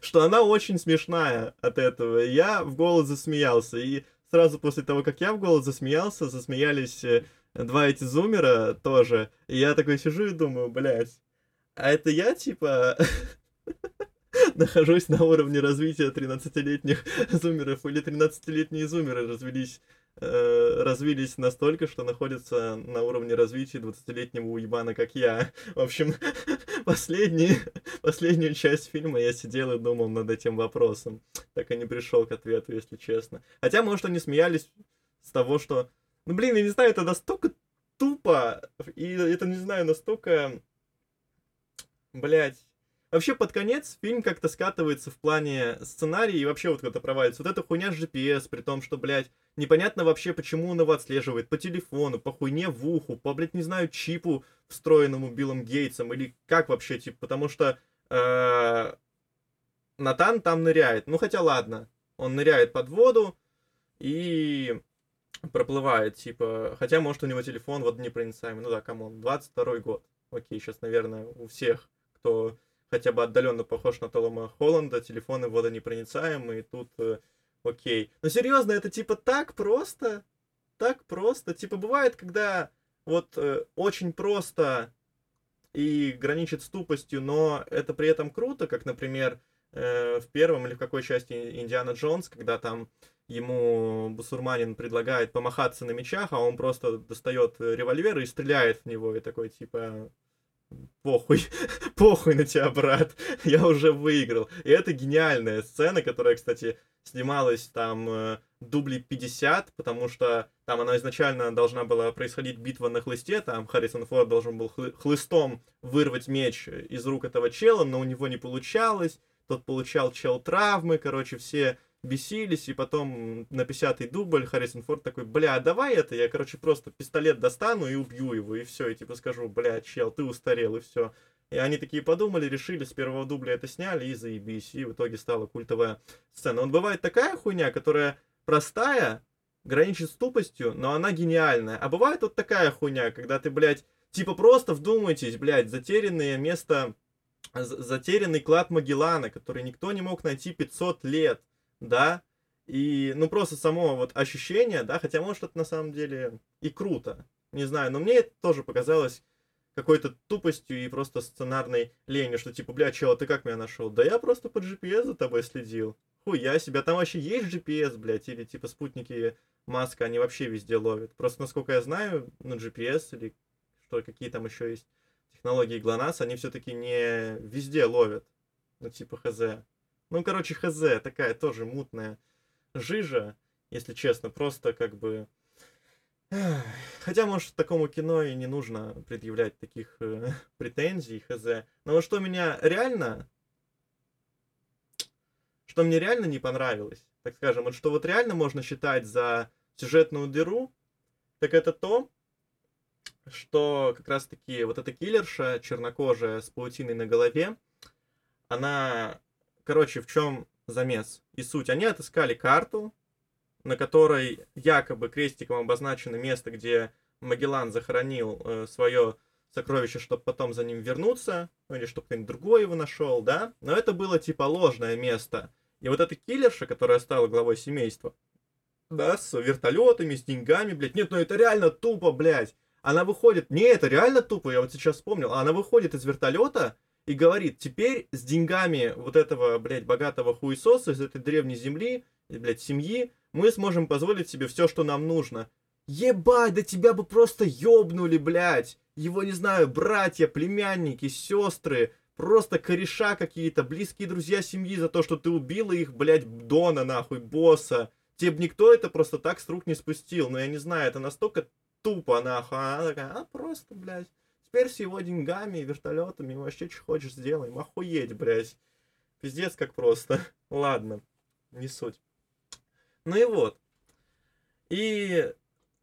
что она очень смешная от этого. Я в голос засмеялся, и сразу после того, как я в голос засмеялся, засмеялись э, два эти зумера тоже. И я такой сижу и думаю, блядь, а это я, типа, нахожусь на уровне развития 13-летних зумеров, или 13-летние зумеры развелись э, развились настолько, что находятся на уровне развития 20-летнего уебана, как я. В общем, последний, последнюю часть фильма я сидел и думал над этим вопросом. Так и не пришел к ответу, если честно. Хотя, может, они смеялись с того, что... Ну, блин, я не знаю, это настолько тупо, и это, не знаю, настолько... Блять, Вообще, под конец фильм как-то скатывается в плане сценария и вообще вот как-то провалится. Вот эта хуйня с GPS, при том, что, блядь, непонятно вообще, почему он его отслеживает. По телефону, по хуйне в уху, по, блядь, не знаю, чипу, встроенному Биллом Гейтсом, или как вообще, типа, потому что э, Натан там ныряет. Ну, хотя ладно, он ныряет под воду и проплывает, типа, хотя, может, у него телефон водонепроницаемый. Ну да, come on, 22 год. Окей, сейчас, наверное, у всех, кто хотя бы отдаленно похож на Тома Холланда, телефоны водонепроницаемые, тут э, окей. Но серьезно, это типа так просто? Так просто? Типа бывает, когда вот э, очень просто и граничит с тупостью, но это при этом круто, как, например, э, в первом или в какой части Индиана Джонс, когда там ему бусурманин предлагает помахаться на мечах, а он просто достает револьвер и стреляет в него, и такой, типа, похуй, похуй на тебя, брат, я уже выиграл. И это гениальная сцена, которая, кстати, снималась там э, дублей 50, потому что там она изначально должна была происходить битва на хлысте, там Харрисон Форд должен был хлыстом вырвать меч из рук этого чела, но у него не получалось, тот получал чел травмы, короче, все бесились, и потом на 50-й дубль Харрисон Форд такой, бля, давай это, я, короче, просто пистолет достану и убью его, и все, и типа скажу, бля, чел, ты устарел, и все. И они такие подумали, решили, с первого дубля это сняли, и заебись, и в итоге стала культовая сцена. Вот бывает такая хуйня, которая простая, граничит с тупостью, но она гениальная. А бывает вот такая хуйня, когда ты, блядь, типа просто вдумайтесь, блядь, затерянное место, затерянный клад Магеллана, который никто не мог найти 500 лет да, и, ну, просто само вот ощущение, да, хотя, может, это на самом деле и круто, не знаю, но мне это тоже показалось какой-то тупостью и просто сценарной ленью, что типа, бля, чел, ты как меня нашел? Да я просто по GPS за тобой следил. Хуя себя, там вообще есть GPS, блядь, или типа спутники Маска, они вообще везде ловят. Просто, насколько я знаю, ну, GPS или что, какие там еще есть технологии ГЛОНАСС, они все-таки не везде ловят. Ну, типа, хз. Ну, короче, хз, такая тоже мутная жижа, если честно, просто как бы... Хотя, может, такому кино и не нужно предъявлять таких э, претензий, хз. Но вот что меня реально... Что мне реально не понравилось, так скажем, вот что вот реально можно считать за сюжетную дыру, так это то, что как раз-таки вот эта киллерша чернокожая с паутиной на голове, она короче, в чем замес и суть? Они отыскали карту, на которой якобы крестиком обозначено место, где Магеллан захоронил э, свое сокровище, чтобы потом за ним вернуться, ну или чтобы кто-нибудь другой его нашел, да? Но это было типа ложное место. И вот эта киллерша, которая стала главой семейства, да, с вертолетами, с деньгами, блядь. Нет, ну это реально тупо, блядь. Она выходит, не, это реально тупо, я вот сейчас вспомнил. Она выходит из вертолета, и говорит, теперь с деньгами вот этого, блядь, богатого хуесоса из этой древней земли, блядь, семьи, мы сможем позволить себе все, что нам нужно. Ебать, да тебя бы просто ёбнули, блядь. Его, не знаю, братья, племянники, сестры, просто кореша какие-то, близкие друзья семьи за то, что ты убила их, блядь, Дона, нахуй, босса. Тебе никто это просто так с рук не спустил. Но я не знаю, это настолько тупо, нахуй. Она такая, а просто, блядь теперь с его деньгами вертолетами вообще что хочешь сделаем. Охуеть, блядь. Пиздец, как просто. Ладно, не суть. Ну и вот. И,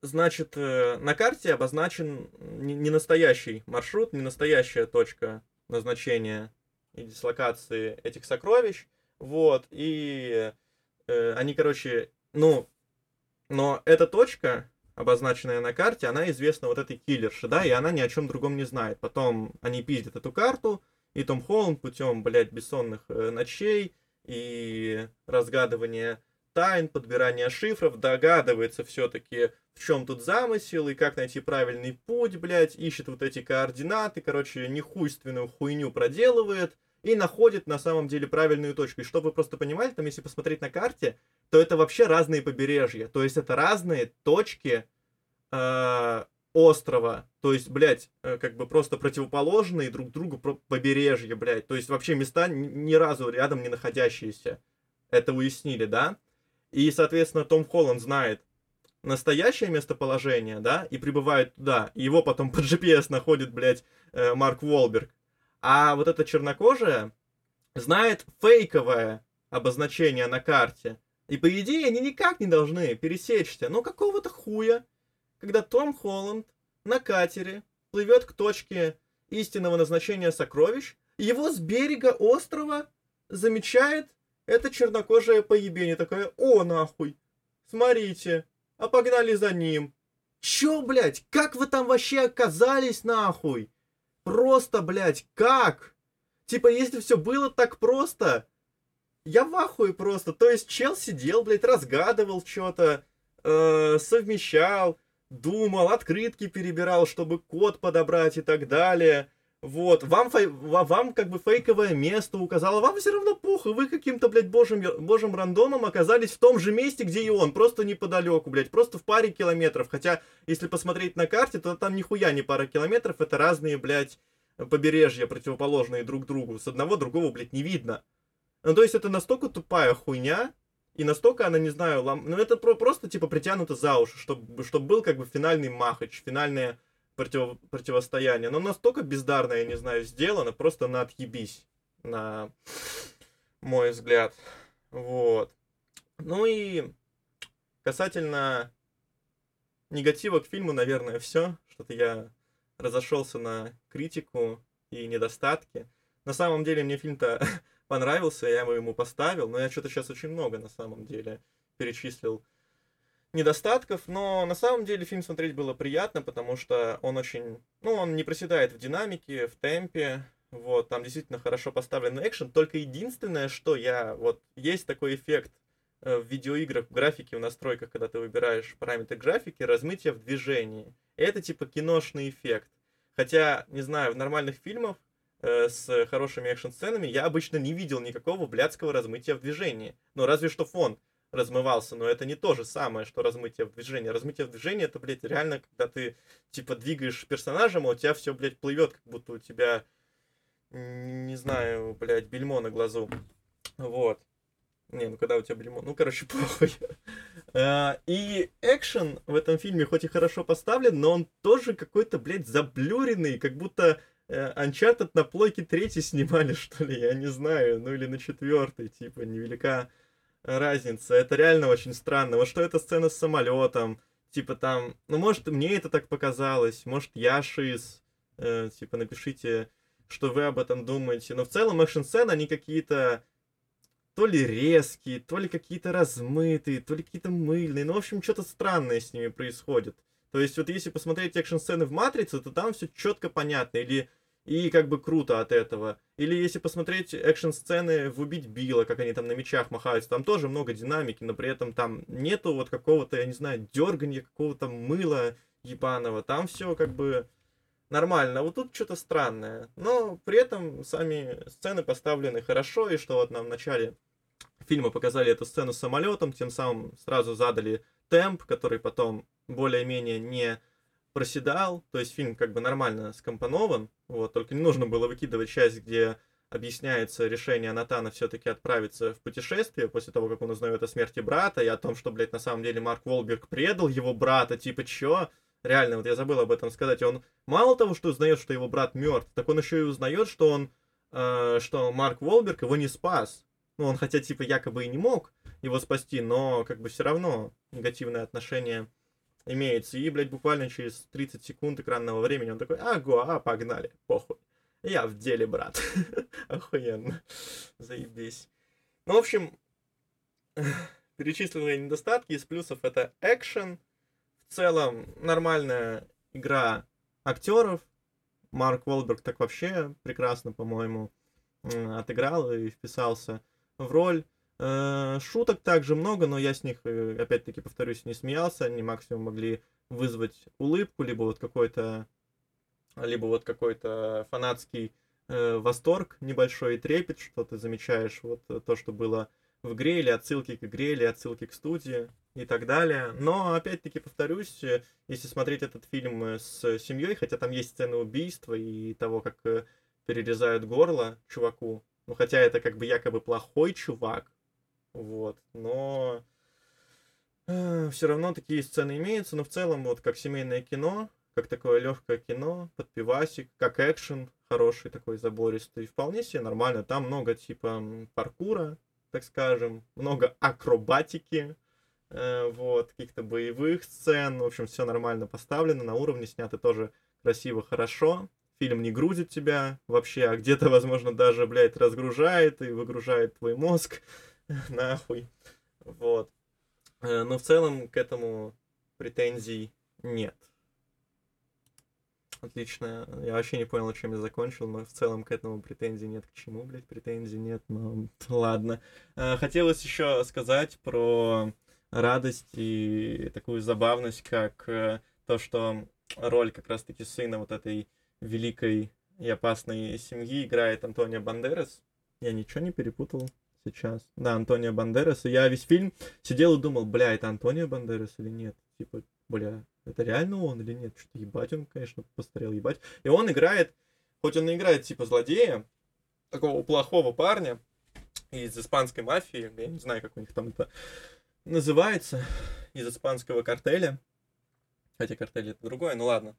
значит, э, на карте обозначен не настоящий маршрут, не настоящая точка назначения и дислокации этих сокровищ. Вот, и э, они, короче, ну, но эта точка, обозначенная на карте, она известна вот этой киллерше, да, и она ни о чем другом не знает. Потом они пиздят эту карту, и Том Холланд путем, блядь, бессонных э, ночей и разгадывания тайн, подбирания шифров, догадывается все-таки, в чем тут замысел и как найти правильный путь, блядь, ищет вот эти координаты, короче, нехуйственную хуйню проделывает и находит на самом деле правильную точку. И чтобы вы просто понимали, там, если посмотреть на карте, то это вообще разные побережья. То есть это разные точки э, острова. То есть, блядь, э, как бы просто противоположные друг другу побережья, блядь. То есть вообще места ни разу рядом не находящиеся. Это уяснили, да? И, соответственно, Том Холланд знает настоящее местоположение, да, и прибывает туда. И его потом по GPS находит, блядь, э, Марк Уолберг. А вот эта чернокожая знает фейковое обозначение на карте. И по идее они никак не должны пересечься. Но какого-то хуя, когда Том Холланд на катере плывет к точке истинного назначения сокровищ, его с берега острова замечает эта чернокожая поебень такая, о, нахуй, смотрите, а погнали за ним. Чё, блядь, как вы там вообще оказались, нахуй? Просто, блядь, как? Типа, если все было так просто, я в ахуе просто. То есть чел сидел, блядь, разгадывал что-то, э, совмещал, думал, открытки перебирал, чтобы код подобрать и так далее. Вот, вам, фей, вам как бы фейковое место указало, вам все равно похуй, вы каким-то, блядь, божьим, божьим рандомом оказались в том же месте, где и он, просто неподалеку, блядь, просто в паре километров. Хотя, если посмотреть на карте, то там нихуя не пара километров, это разные, блядь, побережья, противоположные друг другу. С одного другого, блядь, не видно. Ну, то есть это настолько тупая хуйня, и настолько она, не знаю, лам... ну это про- просто, типа, притянуто за уши, чтобы, чтобы был, как бы, финальный махач, финальная против, противостояние. Но настолько бездарно, я не знаю, сделано, просто на отъебись, на мой взгляд. Вот. Ну и касательно негатива к фильму, наверное, все. Что-то я разошелся на критику и недостатки. На самом деле мне фильм-то понравился, я ему поставил, но я что-то сейчас очень много на самом деле перечислил недостатков, но на самом деле фильм смотреть было приятно, потому что он очень, ну, он не проседает в динамике, в темпе, вот, там действительно хорошо поставленный экшен, только единственное, что я, вот, есть такой эффект э, в видеоиграх, в графике, в настройках, когда ты выбираешь параметры графики, размытие в движении. Это типа киношный эффект. Хотя, не знаю, в нормальных фильмах э, с хорошими экшн-сценами я обычно не видел никакого блядского размытия в движении. Ну, разве что фон размывался, но это не то же самое, что размытие в движении. Размытие в движении это, блядь, реально, когда ты, типа, двигаешь персонажем, а у тебя все, блядь, плывет, как будто у тебя, не знаю, блядь, бельмо на глазу. Вот. Не, ну когда у тебя бельмо, ну, короче, похуй. А, и экшен в этом фильме хоть и хорошо поставлен, но он тоже какой-то, блядь, заблюренный, как будто э, Uncharted на плойке третий снимали, что ли, я не знаю, ну или на четвертый, типа, невелика разница. Это реально очень странно. Вот что эта сцена с самолетом, типа там, ну может мне это так показалось, может я шиз, э, типа напишите, что вы об этом думаете. Но в целом экшн-сцены, они какие-то то ли резкие, то ли какие-то размытые, то ли какие-то мыльные. Ну, в общем, что-то странное с ними происходит. То есть, вот если посмотреть экшн-сцены в Матрице, то там все четко понятно. Или и как бы круто от этого. Или если посмотреть экшн-сцены в «Убить Билла», как они там на мечах махаются, там тоже много динамики, но при этом там нету вот какого-то, я не знаю, дерганья, какого-то мыла ебаного. Там все как бы нормально. Вот тут что-то странное. Но при этом сами сцены поставлены хорошо, и что вот нам в начале фильма показали эту сцену с самолетом, тем самым сразу задали темп, который потом более-менее не проседал, то есть фильм как бы нормально скомпонован, вот, только не нужно было выкидывать часть, где объясняется решение Натана все-таки отправиться в путешествие после того, как он узнает о смерти брата и о том, что, блядь, на самом деле Марк Волберг предал его брата, типа, чё? Реально, вот я забыл об этом сказать. Он мало того, что узнает, что его брат мертв, так он еще и узнает, что он э, что Марк Волберг его не спас. Ну, он хотя, типа, якобы и не мог его спасти, но, как бы, все равно негативное отношение имеется. И, блядь, буквально через 30 секунд экранного времени он такой, ага, погнали, похуй. Я в деле, брат. Охуенно. Заебись. Ну, в общем, перечисленные недостатки из плюсов это экшен. В целом, нормальная игра актеров. Марк Волберг так вообще прекрасно, по-моему, отыграл и вписался в роль. Э, шуток также много, но я с них, э, опять-таки, повторюсь, не смеялся. Они максимум могли вызвать улыбку, либо вот какой-то либо вот какой-то фанатский э, восторг небольшой и трепет, что ты замечаешь вот то, что было в игре, или отсылки к игре, или отсылки к студии и так далее. Но, опять-таки, повторюсь, если смотреть этот фильм с семьей, хотя там есть сцены убийства и того, как перерезают горло чуваку, ну, хотя это как бы якобы плохой чувак, вот, но э, все равно такие сцены имеются, но в целом вот как семейное кино, как такое легкое кино, под пивасик, как экшен хороший такой забористый, вполне себе нормально. Там много типа паркура, так скажем, много акробатики, э, вот, каких-то боевых сцен, в общем, все нормально поставлено, на уровне снято тоже красиво, хорошо. Фильм не грузит тебя вообще, а где-то, возможно, даже, блядь, разгружает и выгружает твой мозг нахуй. Вот. Э, но в целом к этому претензий нет. Отлично. Я вообще не понял, чем я закончил, но в целом к этому претензий нет. К чему, блядь, претензий нет, но ладно. Э, хотелось еще сказать про радость и такую забавность, как э, то, что роль как раз-таки сына вот этой великой и опасной семьи играет Антонио Бандерас. Я ничего не перепутал сейчас. Да, Антонио Бандерас. И я весь фильм сидел и думал, бля, это Антонио Бандерас или нет? Типа, бля, это реально он или нет? Что-то ебать он, конечно, постарел, ебать. И он играет, хоть он играет типа злодея, такого плохого парня из испанской мафии, я не знаю, как у них там это называется, из испанского картеля. Хотя картель это другое, ну ладно.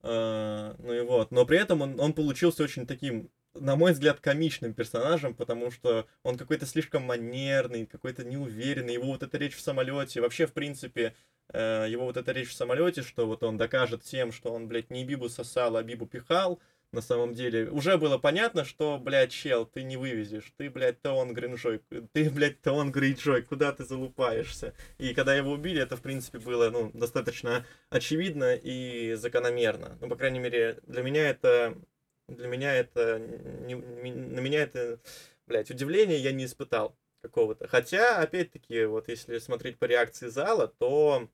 Uh, ну и вот. Но при этом он, он получился очень таким, на мой взгляд, комичным персонажем, потому что он какой-то слишком манерный, какой-то неуверенный. Его вот эта речь в самолете, вообще, в принципе, uh, его вот эта речь в самолете, что вот он докажет всем, что он, блядь, не Бибу сосал, а Бибу пихал, на самом деле. Уже было понятно, что, блядь, чел, ты не вывезешь. Ты, блядь, то он Гринджой. Ты, блядь, то он Гринджой. Куда ты залупаешься? И когда его убили, это, в принципе, было, ну, достаточно очевидно и закономерно. Ну, по крайней мере, для меня это... Для меня это... Не, на меня это, блядь, удивление я не испытал какого-то. Хотя, опять-таки, вот если смотреть по реакции зала, то...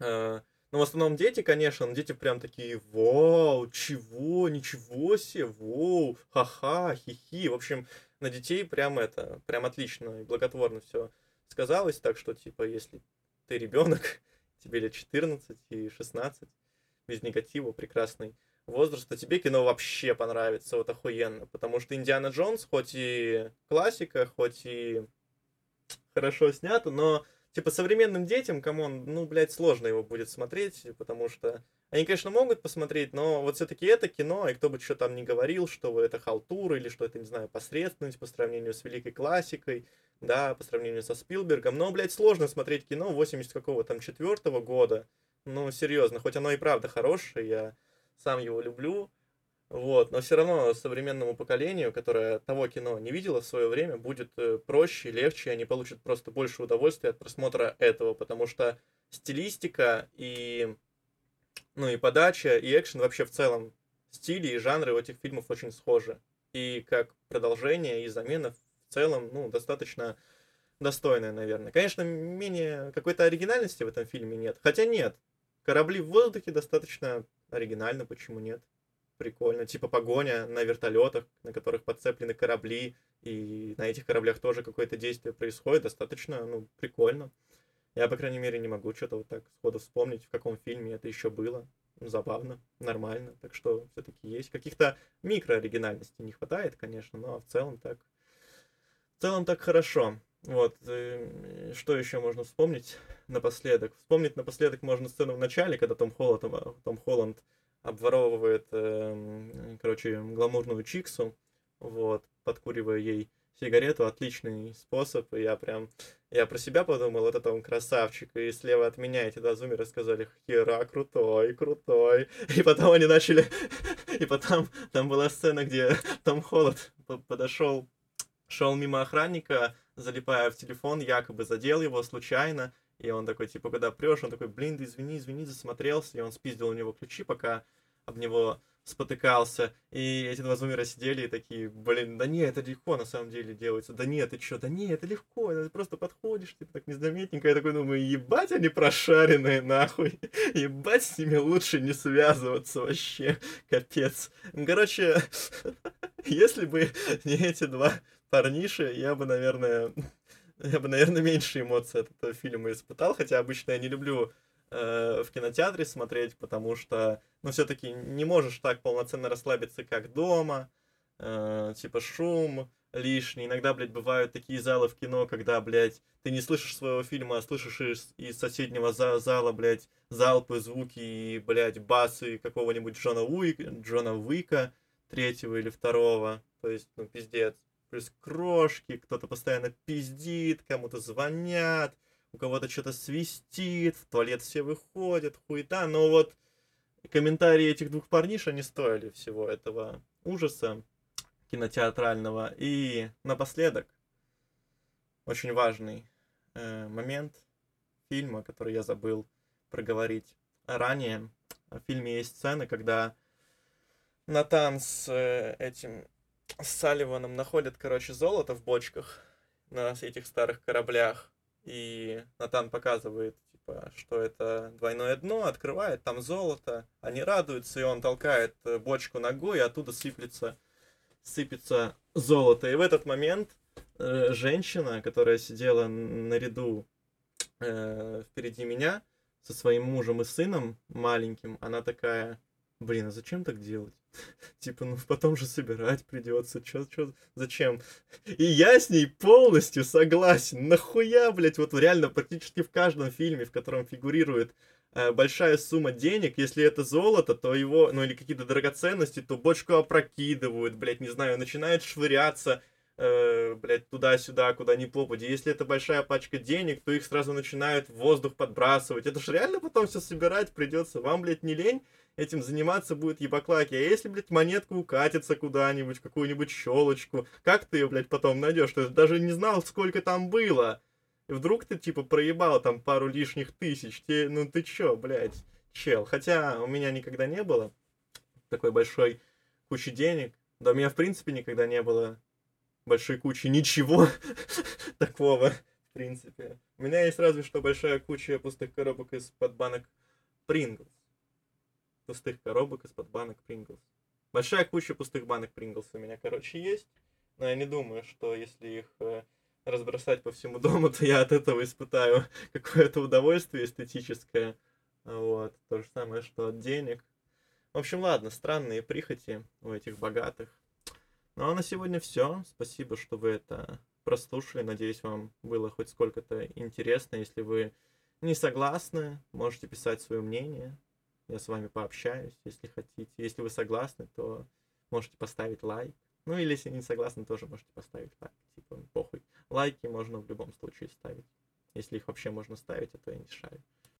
Э, ну, в основном дети, конечно, но дети прям такие, вау, чего, ничего себе, вау, ха-ха, хи-хи. В общем, на детей прям это, прям отлично и благотворно все сказалось. Так что, типа, если ты ребенок, тебе лет 14 и 16, без негатива, прекрасный возраст, то тебе кино вообще понравится, вот охуенно. Потому что Индиана Джонс, хоть и классика, хоть и хорошо снято, но типа, современным детям, come on, ну, блядь, сложно его будет смотреть, потому что они, конечно, могут посмотреть, но вот все-таки это кино, и кто бы что там ни говорил, что это халтура или что это, не знаю, посредственность по сравнению с великой классикой, да, по сравнению со Спилбергом, но, блядь, сложно смотреть кино 80 какого там четвертого года, ну, серьезно, хоть оно и правда хорошее, я сам его люблю, вот, но все равно современному поколению, которое того кино не видело в свое время, будет э, проще, легче, они получат просто больше удовольствия от просмотра этого, потому что стилистика и, ну, и подача, и экшен вообще в целом, стили и жанры у этих фильмов очень схожи. И как продолжение и замена в целом, ну, достаточно достойная, наверное. Конечно, менее какой-то оригинальности в этом фильме нет. Хотя нет. Корабли в воздухе достаточно оригинально, почему нет? прикольно. Типа погоня на вертолетах, на которых подцеплены корабли, и на этих кораблях тоже какое-то действие происходит. Достаточно, ну, прикольно. Я, по крайней мере, не могу что-то вот так сходу вспомнить, в каком фильме это еще было. Ну, забавно, нормально. Так что все-таки есть. Каких-то микрооригинальностей не хватает, конечно, но в целом так... В целом так хорошо. Вот, э, что еще можно вспомнить напоследок? Вспомнить напоследок можно сцену в начале, когда Том Холланд, Том Холланд обворовывает, э, короче, гламурную Чиксу. вот, подкуривая ей сигарету, отличный способ, и я прям, я про себя подумал, вот это он красавчик, и слева от меня эти два зумера сказали, хера, крутой, крутой, и потом они начали, и потом там была сцена, где Том Холланд подошел, шел мимо охранника, залипая в телефон, якобы задел его случайно, и он такой, типа, когда прешь, он такой, блин, да извини, извини, засмотрелся, и он спиздил у него ключи, пока об него спотыкался, и эти два зумера сидели и такие, блин, да не, это легко на самом деле делается, да нет, ты чё, да не, это легко, ты просто подходишь, типа, так незаметненько, я такой думаю, ебать они прошаренные, нахуй, ебать с ними лучше не связываться вообще, капец. Короче, если бы не эти два парниши, я бы, наверное, я бы, наверное, меньше эмоций от этого фильма испытал, хотя обычно я не люблю э, в кинотеатре смотреть, потому что, ну, все-таки не можешь так полноценно расслабиться, как дома, э, типа шум лишний. Иногда, блядь, бывают такие залы в кино, когда, блядь, ты не слышишь своего фильма, а слышишь из, из соседнего за зала, блядь, залпы, звуки и, блядь, басы какого-нибудь Джона Уика, Джона Уика третьего или второго. То есть, ну, пиздец. Плюс крошки, кто-то постоянно пиздит, кому-то звонят, у кого-то что-то свистит, в туалет все выходят, хуета. Но вот комментарии этих двух парниш, они стоили всего этого ужаса кинотеатрального. И напоследок, очень важный э, момент фильма, который я забыл проговорить ранее. В фильме есть сцены, когда Натан с э, этим с Салливаном находят, короче, золото в бочках на этих старых кораблях и Натан показывает, типа, что это двойное дно, открывает, там золото, они радуются, и он толкает э, бочку ногой, и оттуда сыплется, сыпется золото. И в этот момент э, женщина, которая сидела наряду э, впереди меня, со своим мужем и сыном маленьким, она такая, блин, а зачем так делать? Типа, ну потом же собирать придется, чё, чё, зачем? И я с ней полностью согласен. Нахуя, блядь, вот реально практически в каждом фильме, в котором фигурирует э, большая сумма денег, если это золото, то его, ну или какие-то драгоценности, то бочку опрокидывают, блядь, не знаю, начинает швыряться, э, блядь, туда-сюда, куда ни попади. Если это большая пачка денег, то их сразу начинают в воздух подбрасывать. Это же реально потом все собирать придется. Вам, блядь, не лень? Этим заниматься будет ебаклаки. А если, блядь, монетка укатится куда-нибудь, какую-нибудь щелочку, как ты ее, блядь, потом найдешь? Ты даже не знал, сколько там было. И вдруг ты, типа, проебал там пару лишних тысяч. Те, ну ты чё, блядь, чел. Хотя у меня никогда не было такой большой кучи денег. Да у меня, в принципе, никогда не было большой кучи ничего такого, в принципе. У меня есть разве что большая куча пустых коробок из-под банок Принглс пустых коробок из-под банок Принглс. Большая куча пустых банок Принглс у меня, короче, есть. Но я не думаю, что если их э, разбросать по всему дому, то я от этого испытаю какое-то удовольствие эстетическое. Вот. То же самое, что от денег. В общем, ладно, странные прихоти у этих богатых. Ну а на сегодня все. Спасибо, что вы это прослушали. Надеюсь, вам было хоть сколько-то интересно. Если вы не согласны, можете писать свое мнение я с вами пообщаюсь, если хотите. Если вы согласны, то можете поставить лайк. Ну или если не согласны, тоже можете поставить лайк. Типа, похуй. Лайки можно в любом случае ставить. Если их вообще можно ставить, а то я не шарю.